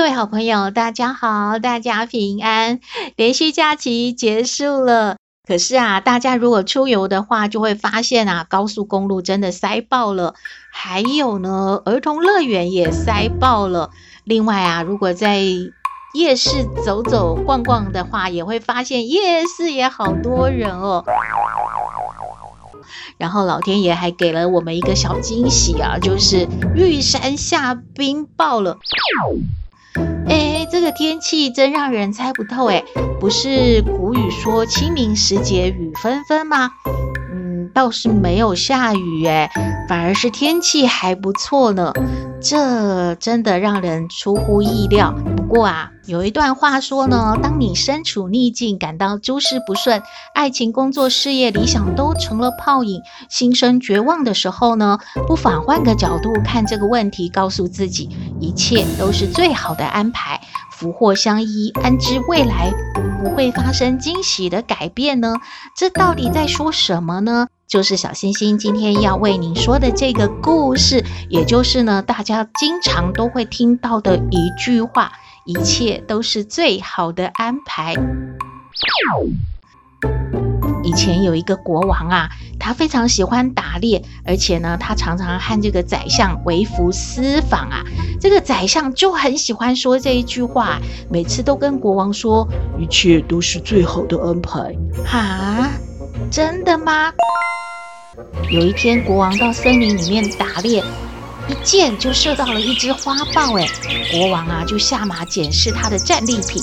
各位好朋友，大家好，大家平安。连续假期结束了，可是啊，大家如果出游的话，就会发现啊，高速公路真的塞爆了，还有呢，儿童乐园也塞爆了。另外啊，如果在夜市走走逛逛的话，也会发现夜市也好多人哦。然后老天爷还给了我们一个小惊喜啊，就是玉山下冰雹了。哎，这个天气真让人猜不透哎，不是古语说清明时节雨纷纷吗？嗯，倒是没有下雨哎，反而是天气还不错呢。这真的让人出乎意料。不过啊，有一段话说呢，当你身处逆境，感到诸事不顺，爱情、工作、事业、理想都成了泡影，心生绝望的时候呢，不妨换个角度看这个问题，告诉自己，一切都是最好的安排，福祸相依，安知未来不会发生惊喜的改变呢？这到底在说什么呢？就是小星星今天要为您说的这个故事，也就是呢，大家经常都会听到的一句话：一切都是最好的安排。以前有一个国王啊，他非常喜欢打猎，而且呢，他常常和这个宰相微服私访啊。这个宰相就很喜欢说这一句话，每次都跟国王说：“一切都是最好的安排。”哈，真的吗？有一天，国王到森林里面打猎，一箭就射到了一只花豹。哎，国王啊，就下马检视他的战利品，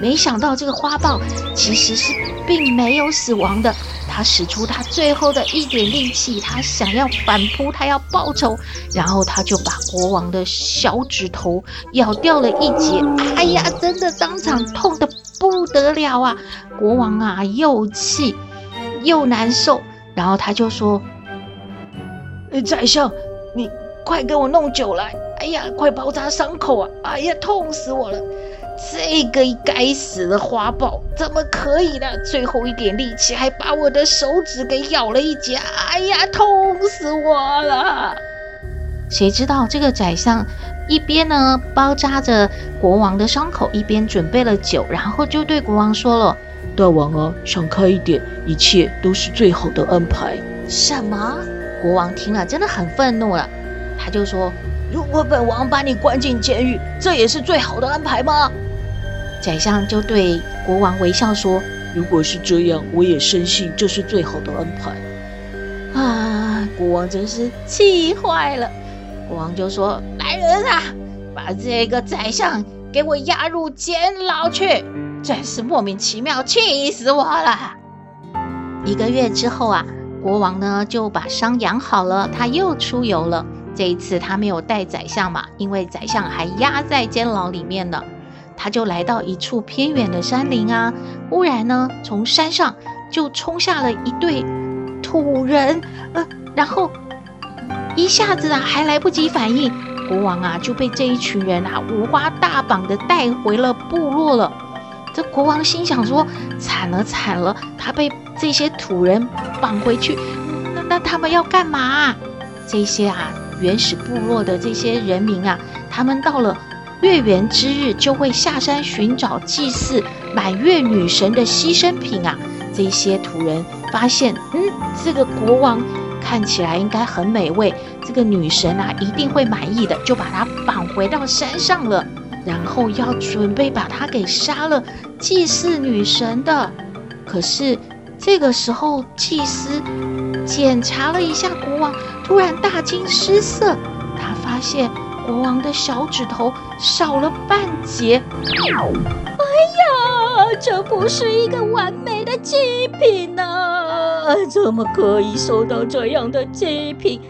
没想到这个花豹其实是并没有死亡的。他使出他最后的一点力气，他想要反扑，他要报仇，然后他就把国王的小指头咬掉了一截。哎呀，真的当场痛得不得了啊！国王啊，又气又难受。然后他就说：“宰相，你快给我弄酒来！哎呀，快包扎伤口啊！哎呀，痛死我了！这个该死的花豹怎么可以呢？最后一点力气还把我的手指给咬了一截！哎呀，痛死我了！”谁知道这个宰相一边呢包扎着国王的伤口，一边准备了酒，然后就对国王说了。大王啊，想开一点，一切都是最好的安排。什么？国王听了真的很愤怒了，他就说：“如果本王把你关进监狱，这也是最好的安排吗？”宰相就对国王微笑说：“如果是这样，我也深信这是最好的安排。”啊，国王真是气坏了。国王就说：“来人啊，把这个宰相给我押入监牢去！”真是莫名其妙，气死我了！一个月之后啊，国王呢就把伤养好了，他又出游了。这一次他没有带宰相嘛，因为宰相还压在监牢里面呢。他就来到一处偏远的山林啊，忽然呢，从山上就冲下了一队土人，呃，然后一下子啊还来不及反应，国王啊就被这一群人啊五花大绑的带回了部落了。这国王心想说：“惨了惨了，他被这些土人绑回去，那那他们要干嘛？这些啊原始部落的这些人民啊，他们到了月圆之日就会下山寻找祭祀满月女神的牺牲品啊。这些土人发现，嗯，这个国王看起来应该很美味，这个女神啊一定会满意的，就把他绑回到山上了。”然后要准备把他给杀了，祭祀女神的。可是这个时候，祭司检查了一下国王，突然大惊失色。他发现国王的小指头少了半截。哎呀，这不是一个完美的祭品呐！怎么可以收到这样的祭品？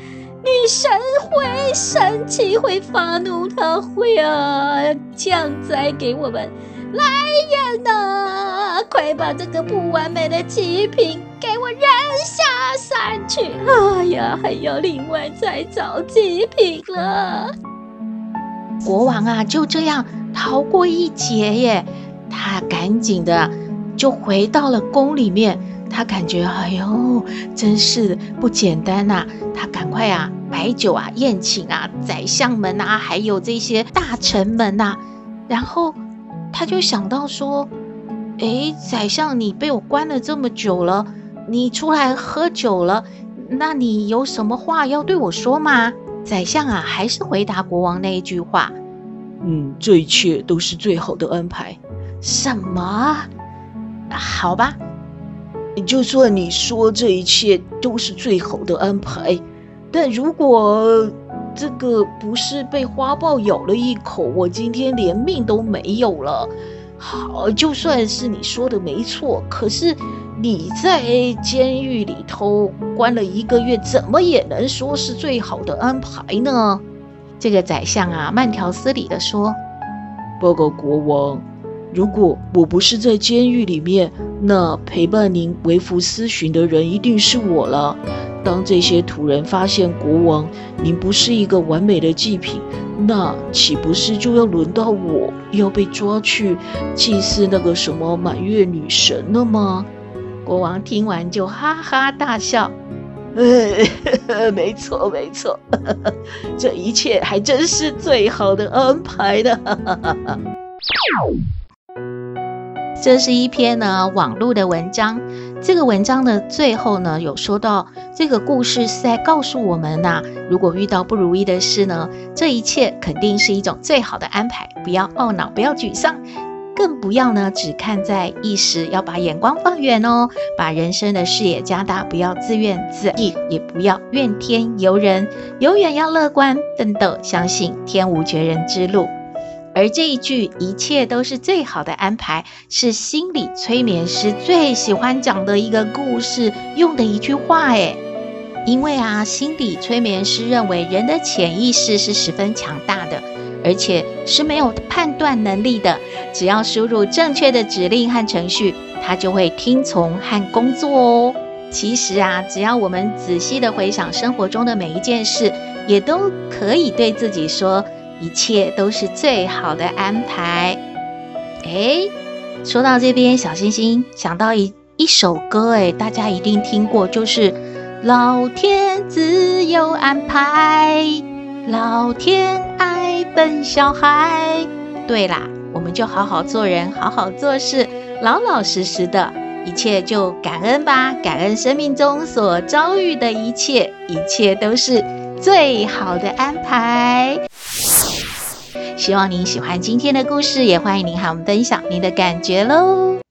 女神会生气，会发怒，她会啊降灾给我们。来人呐，快把这个不完美的极品给我扔下山去！哎呀，还要另外再找极品了。国王啊，就这样逃过一劫耶！他赶紧的就回到了宫里面。他感觉，哎呦，真是不简单呐、啊！他赶快啊，摆酒啊，宴请啊，宰相们啊，还有这些大臣们呐、啊。然后他就想到说，哎，宰相，你被我关了这么久了，你出来喝酒了，那你有什么话要对我说吗？宰相啊，还是回答国王那一句话：嗯，这一切都是最好的安排。什么？好吧。就算你说这一切都是最好的安排，但如果这个不是被花豹咬了一口，我今天连命都没有了。好，就算是你说的没错，可是你在监狱里头关了一个月，怎么也能说是最好的安排呢？这个宰相啊，慢条斯理地说：“报告国王。”如果我不是在监狱里面，那陪伴您微服私巡的人一定是我了。当这些土人发现国王您不是一个完美的祭品，那岂不是就要轮到我要被抓去祭祀那个什么满月女神了吗？国王听完就哈哈大笑，哎，没错没错，这一切还真是最好的安排呢。这是一篇呢网络的文章，这个文章的最后呢有说到，这个故事是在告诉我们呐、啊，如果遇到不如意的事呢，这一切肯定是一种最好的安排，不要懊恼，不要沮丧，更不要呢只看在一时，要把眼光放远哦，把人生的视野加大，不要自怨自艾，也不要怨天尤人，永远要乐观奋斗，相信天无绝人之路。而这一句“一切都是最好的安排”，是心理催眠师最喜欢讲的一个故事，用的一句话。诶，因为啊，心理催眠师认为人的潜意识是十分强大的，而且是没有判断能力的。只要输入正确的指令和程序，它就会听从和工作哦。其实啊，只要我们仔细的回想生活中的每一件事，也都可以对自己说。一切都是最好的安排。诶，说到这边，小星星想到一一首歌，诶，大家一定听过，就是《老天自有安排，老天爱笨小孩》。对啦，我们就好好做人，好好做事，老老实实的，一切就感恩吧，感恩生命中所遭遇的一切，一切都是最好的安排。希望您喜欢今天的故事，也欢迎您和我们分享您的感觉喽。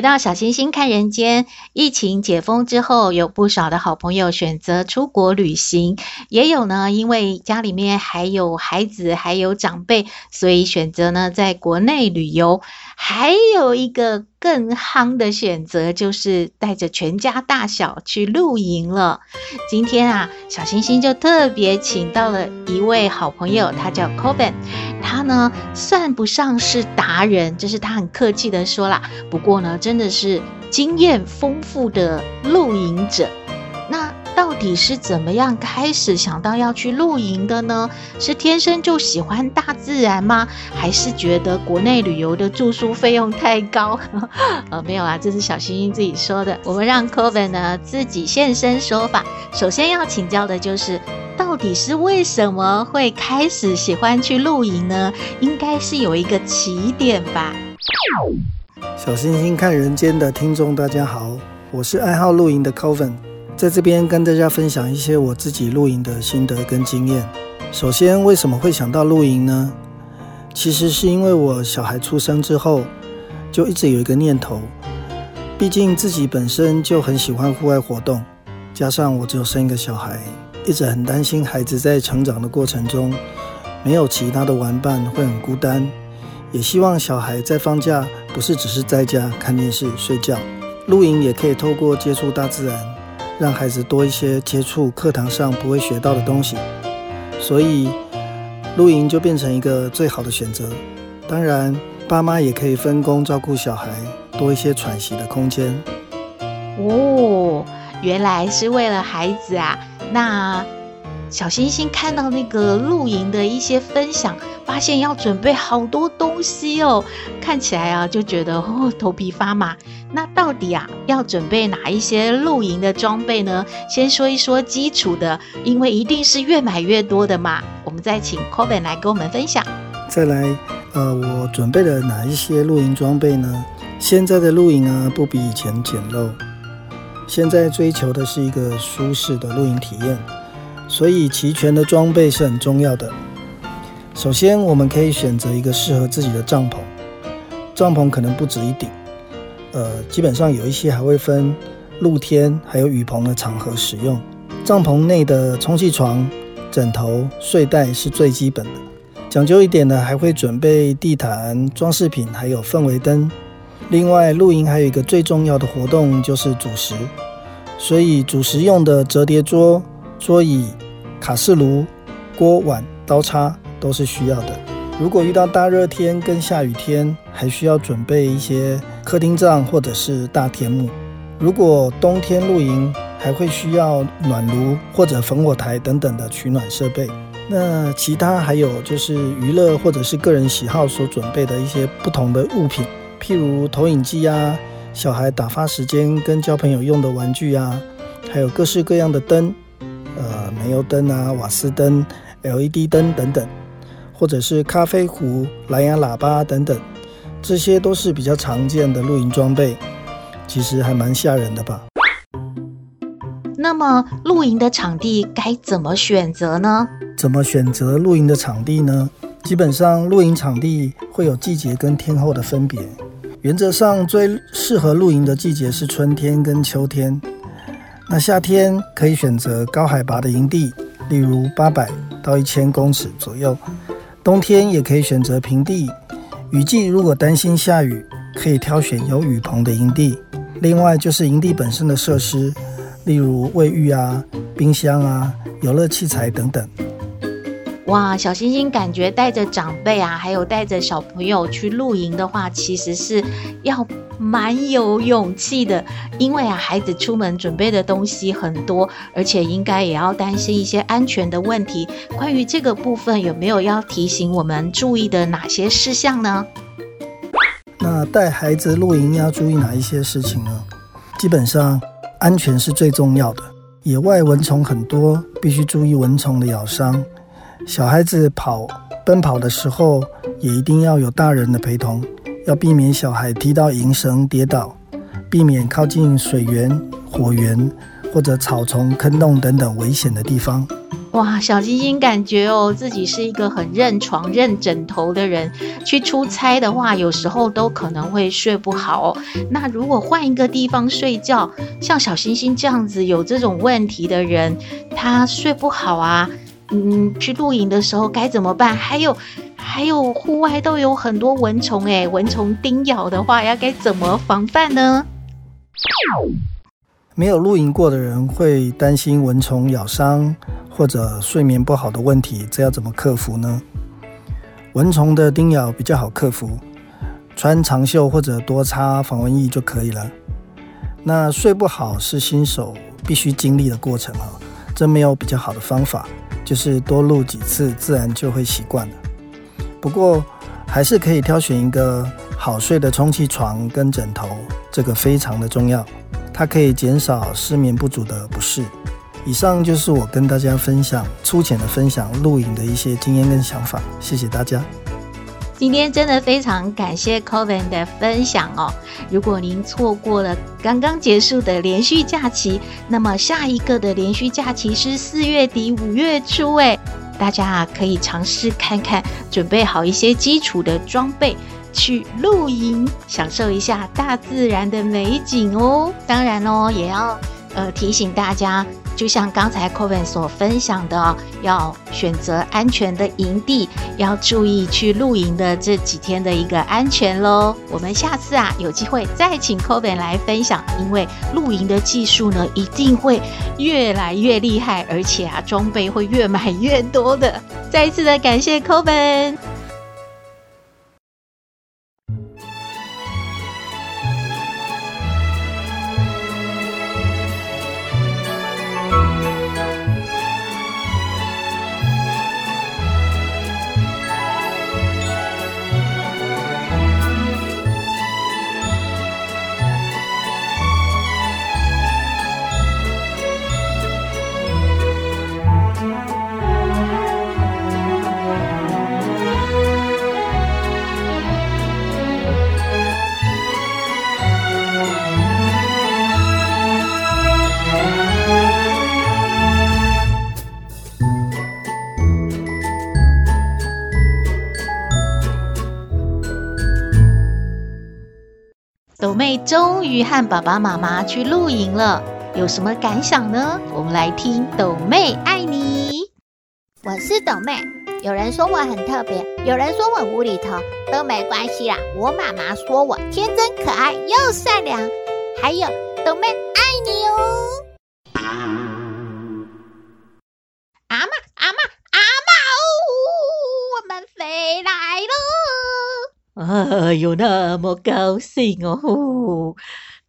回到小星星看人间，疫情解封之后，有不少的好朋友选择出国旅行，也有呢，因为家里面还有孩子，还有长辈，所以选择呢在国内旅游。还有一个更夯的选择，就是带着全家大小去露营了。今天啊，小星星就特别请到了一位好朋友，他叫 Coben，。他呢算不上是达人，这是他很客气的说啦。不过呢，真的是经验丰富的露营者。那。到底是怎么样开始想到要去露营的呢？是天生就喜欢大自然吗？还是觉得国内旅游的住宿费用太高？呃，没有啦，这是小星星自己说的。我们让 Coven 呢自己现身说法。首先要请教的就是，到底是为什么会开始喜欢去露营呢？应该是有一个起点吧。小星星看人间的听众，大家好，我是爱好露营的 Coven。在这边跟大家分享一些我自己露营的心得跟经验。首先，为什么会想到露营呢？其实是因为我小孩出生之后，就一直有一个念头，毕竟自己本身就很喜欢户外活动，加上我只有生一个小孩，一直很担心孩子在成长的过程中没有其他的玩伴会很孤单，也希望小孩在放假不是只是在家看电视睡觉，露营也可以透过接触大自然，让孩子多一些接触课堂上不会学到的东西，所以露营就变成一个最好的选择。当然，爸妈也可以分工照顾小孩。多一些喘息的空间哦，原来是为了孩子啊！那小星星看到那个露营的一些分享，发现要准备好多东西哦，看起来啊就觉得哦头皮发麻。那到底啊要准备哪一些露营的装备呢？先说一说基础的，因为一定是越买越多的嘛。我们再请 Coven 来跟我们分享。再来，呃，我准备了哪一些露营装备呢？现在的露营啊，不比以前简陋。现在追求的是一个舒适的露营体验，所以齐全的装备是很重要的。首先，我们可以选择一个适合自己的帐篷，帐篷可能不止一顶，呃，基本上有一些还会分露天还有雨棚的场合使用。帐篷内的充气床、枕头、睡袋是最基本的，讲究一点的还会准备地毯、装饰品，还有氛围灯。另外，露营还有一个最重要的活动就是煮食，所以煮食用的折叠桌、桌椅、卡式炉、锅碗、刀叉都是需要的。如果遇到大热天跟下雨天，还需要准备一些客厅帐或者是大天幕。如果冬天露营，还会需要暖炉或者焚火台等等的取暖设备。那其他还有就是娱乐或者是个人喜好所准备的一些不同的物品。譬如投影机啊，小孩打发时间跟交朋友用的玩具啊，还有各式各样的灯，呃，煤油灯啊、瓦斯灯、LED 灯等等，或者是咖啡壶、蓝牙喇叭等等，这些都是比较常见的露营装备，其实还蛮吓人的吧。那么露营的场地该怎么选择呢？怎么选择露营的场地呢？基本上露营场地会有季节跟天候的分别。原则上，最适合露营的季节是春天跟秋天。那夏天可以选择高海拔的营地，例如八百到一千公尺左右。冬天也可以选择平地。雨季如果担心下雨，可以挑选有雨棚的营地。另外就是营地本身的设施，例如卫浴啊、冰箱啊、游乐器材等等。哇，小星星感觉带着长辈啊，还有带着小朋友去露营的话，其实是要蛮有勇气的，因为啊，孩子出门准备的东西很多，而且应该也要担心一些安全的问题。关于这个部分，有没有要提醒我们注意的哪些事项呢？那带孩子露营要注意哪一些事情呢？基本上，安全是最重要的。野外蚊虫很多，必须注意蚊虫的咬伤。小孩子跑奔跑的时候，也一定要有大人的陪同，要避免小孩踢到营绳跌倒，避免靠近水源、火源或者草丛、坑洞等等危险的地方。哇，小星星感觉哦，自己是一个很认床、认枕头的人，去出差的话，有时候都可能会睡不好。那如果换一个地方睡觉，像小星星这样子有这种问题的人，他睡不好啊。嗯，去露营的时候该怎么办？还有，还有户外都有很多蚊虫诶，蚊虫叮咬的话，要该怎么防范呢？没有露营过的人会担心蚊虫咬伤或者睡眠不好的问题，这要怎么克服呢？蚊虫的叮咬比较好克服，穿长袖或者多擦防蚊液就可以了。那睡不好是新手必须经历的过程啊，这没有比较好的方法。就是多录几次，自然就会习惯了。不过，还是可以挑选一个好睡的充气床跟枕头，这个非常的重要，它可以减少失眠不足的不适。以上就是我跟大家分享粗浅的分享露营的一些经验跟想法，谢谢大家。今天真的非常感谢 Coven 的分享哦。如果您错过了刚刚结束的连续假期，那么下一个的连续假期是四月底五月初诶，大家啊可以尝试看看，准备好一些基础的装备。去露营，享受一下大自然的美景哦。当然哦，也要呃提醒大家。就像刚才 Coven 所分享的，要选择安全的营地，要注意去露营的这几天的一个安全喽。我们下次啊有机会再请 Coven 来分享，因为露营的技术呢一定会越来越厉害，而且啊装备会越买越多的。再一次的感谢 Coven。终于和爸爸妈妈去露营了，有什么感想呢？我们来听抖妹爱你。我是抖妹，有人说我很特别，有人说我无厘头，都没关系啦。我妈妈说我天真可爱又善良，还有抖妹爱你哦。哎呦，那么高兴哦！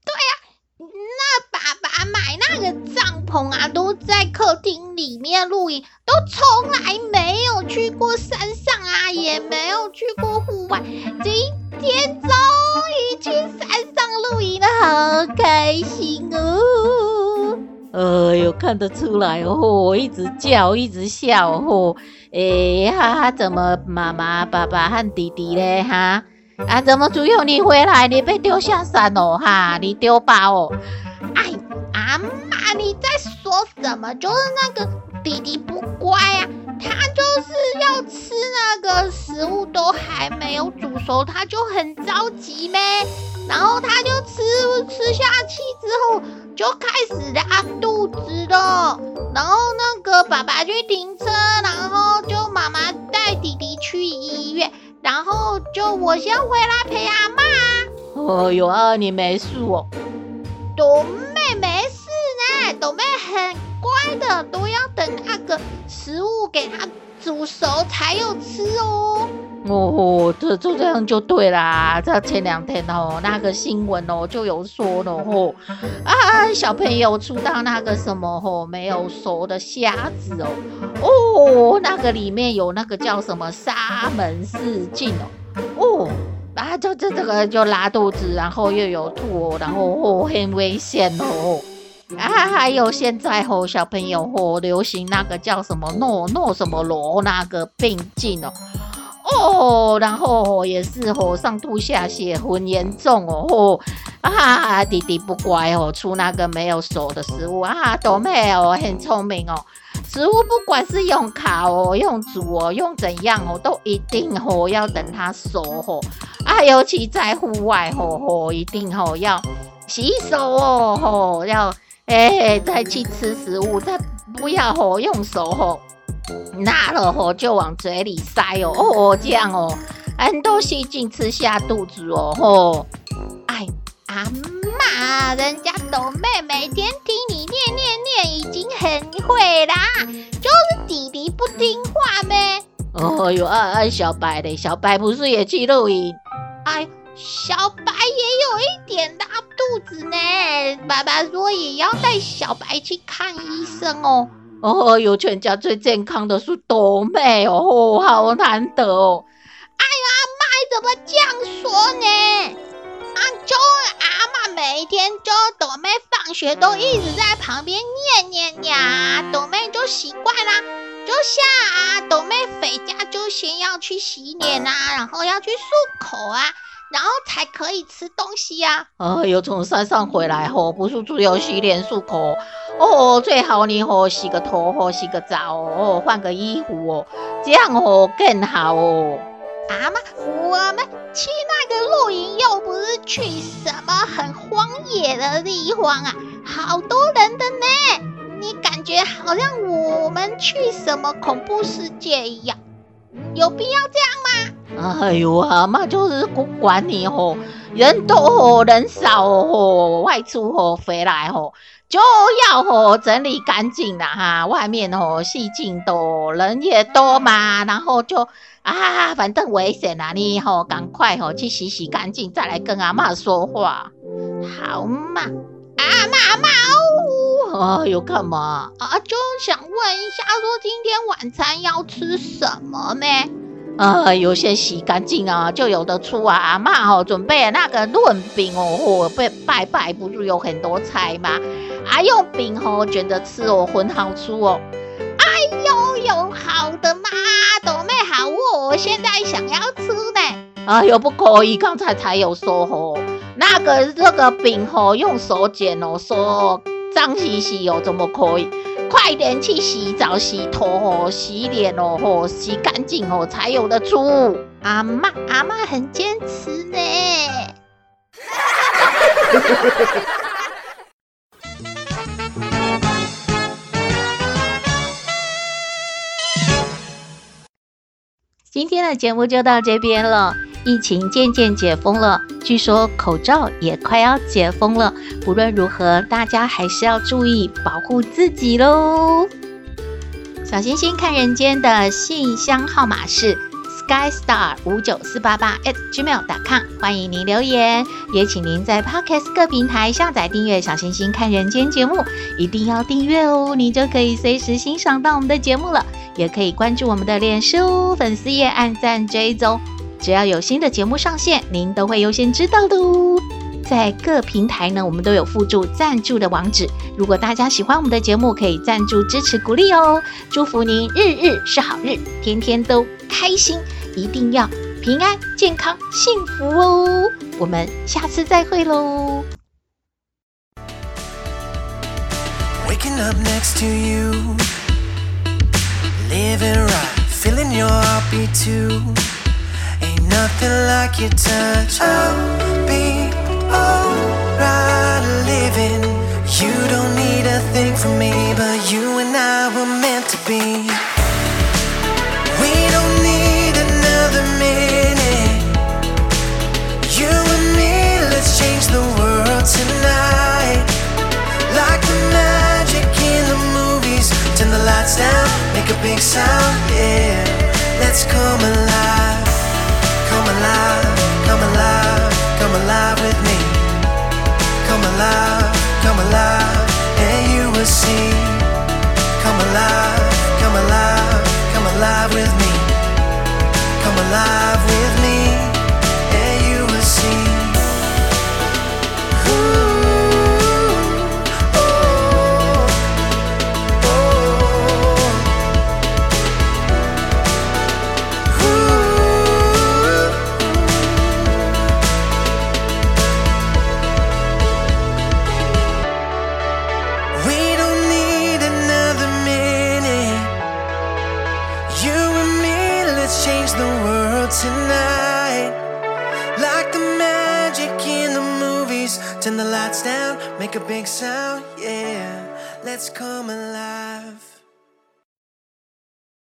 对呀、啊，那爸爸买那个帐篷啊，都在客厅里面露营，都从来没有去过山上啊，也没有去过户外。今天终于去山上露营了，好开心哦！哎呦，看得出来哦，我一直叫，一直笑哦。哎哈哈，怎么妈妈、爸爸和弟弟嘞？哈啊，怎么只有你回来？你被丢下山哦？哈，你丢吧哦？哎，阿妈，你在说什么？就是那个弟弟不乖啊，他就是要吃那个食物都还没有煮熟，他就很着急咩，然后他就吃吃下去之后就开始拉肚子了，然后那个爸爸去停车，然后就妈妈带弟弟去医院，然后就我先回来陪阿妈。哦哟啊，你没事哦？董妹没事呢，董妹很乖的，都要等那个食物给它煮熟才有吃哦。哦，这就这样就对啦。这前两天哦，那个新闻哦就有说了哦，啊，小朋友吃到那个什么哦没有熟的虾子哦，哦，那个里面有那个叫什么沙门氏菌哦，哦，啊，就这这个就拉肚子，然后又有吐哦，然后哦很危险哦。啊，还有现在哦，小朋友哦流行那个叫什么诺诺什么罗那个病菌哦。哦，然后也是哦，上吐下泻，很严重哦。哦啊，弟弟不乖哦，出那个没有熟的食物啊。斗妹哦，很聪明哦，食物不管是用烤哦，用煮哦，用怎样哦，都一定哦要等它熟哦。啊，尤其在户外哦哦，一定哦要洗手哦哦，要哎再去吃食物，再不要哦用手哦。拿了吼就往嘴里塞哦哦，这样哦，很多细菌吃下肚子哦吼。哎，阿妈，人家斗妹每天听你念念念，已经很会啦，就是弟弟不听话呗。哦哟，啊啊小白的，小白不是也去露营？哎，小白也有一点拉肚子呢，爸爸说也要带小白去看医生哦。哦，有全家最健康的是斗妹哦，好难得哦！哎呀，阿妈，怎么这样说呢？啊，就阿妈每天就朵妹放学都一直在旁边念念呀，朵妹就习惯啦。就像啊，朵妹回家就先要去洗脸啊，然后要去漱口啊。然后才可以吃东西呀、啊！哎呦，从山上回来后，不是只有洗脸漱口哦，最好你哦洗个头哦，洗个澡哦，换个衣服哦，这样哦更好哦。阿妈，我们去那个露营又不是去什么很荒野的地方啊，好多人的呢。你感觉好像我们去什么恐怖世界一样，有必要这样吗？哎呦，阿妈就是不管你哦，人多哦，人少哦，外出哦，回来哦。就要吼整理干净了哈，外面吼细菌多，人也多嘛，然后就啊，反正危险啦，你吼赶快吼去洗洗干净，再来跟阿嬷说话，好嘛？阿妈阿嬷哦，有干嘛？啊，就想问一下，说今天晚餐要吃什么呢？啊，有些洗干净啊，就有的出啊。阿嬷哦，准备那个润饼哦，被拜拜不是有很多菜吗？啊，用饼哦卷着吃哦，很好吃哦。哎呦，有好的吗？都没好哦，我现在想要吃呢。哎呦，不可以，刚才才有说哦，那个这个饼哦，用手剪哦，说脏兮兮哦，怎么可以？快点去洗澡、洗头哦，洗脸哦，哦，洗干净哦，才有的出。阿妈，阿妈很坚持呢。今天的节目就到这边了。疫情渐渐解封了，据说口罩也快要解封了。不论如何，大家还是要注意保护自己喽。小星星看人间的信箱号码是 skystar 五九四八八 at gmail.com，欢迎您留言。也请您在 Podcast 各平台下载订阅小星星看人间节目，一定要订阅哦，你就可以随时欣赏到我们的节目了。也可以关注我们的脸书粉丝页，按赞追踪。只要有新的节目上线，您都会优先知道的哦。在各平台呢，我们都有附注赞助的网址。如果大家喜欢我们的节目，可以赞助支持鼓励哦。祝福您日日是好日，天天都开心，一定要平安健康幸福哦。我们下次再会喽。Waking up next to you, living right, feeling your heartbeat too. Ain't nothing like your touch. I'll be alright living. You don't need a thing from me, but you and I were meant to be. We don't need another minute. You and me, let's change the world tonight. Like the magic in the movies. Turn the lights down, make a big sound, yeah. Let's come alive. Come alive, come alive, come alive with me. Come alive, come alive, and you will see. Come alive, come alive, come alive with me. Come alive make a big sound, yeah. Let's come alive.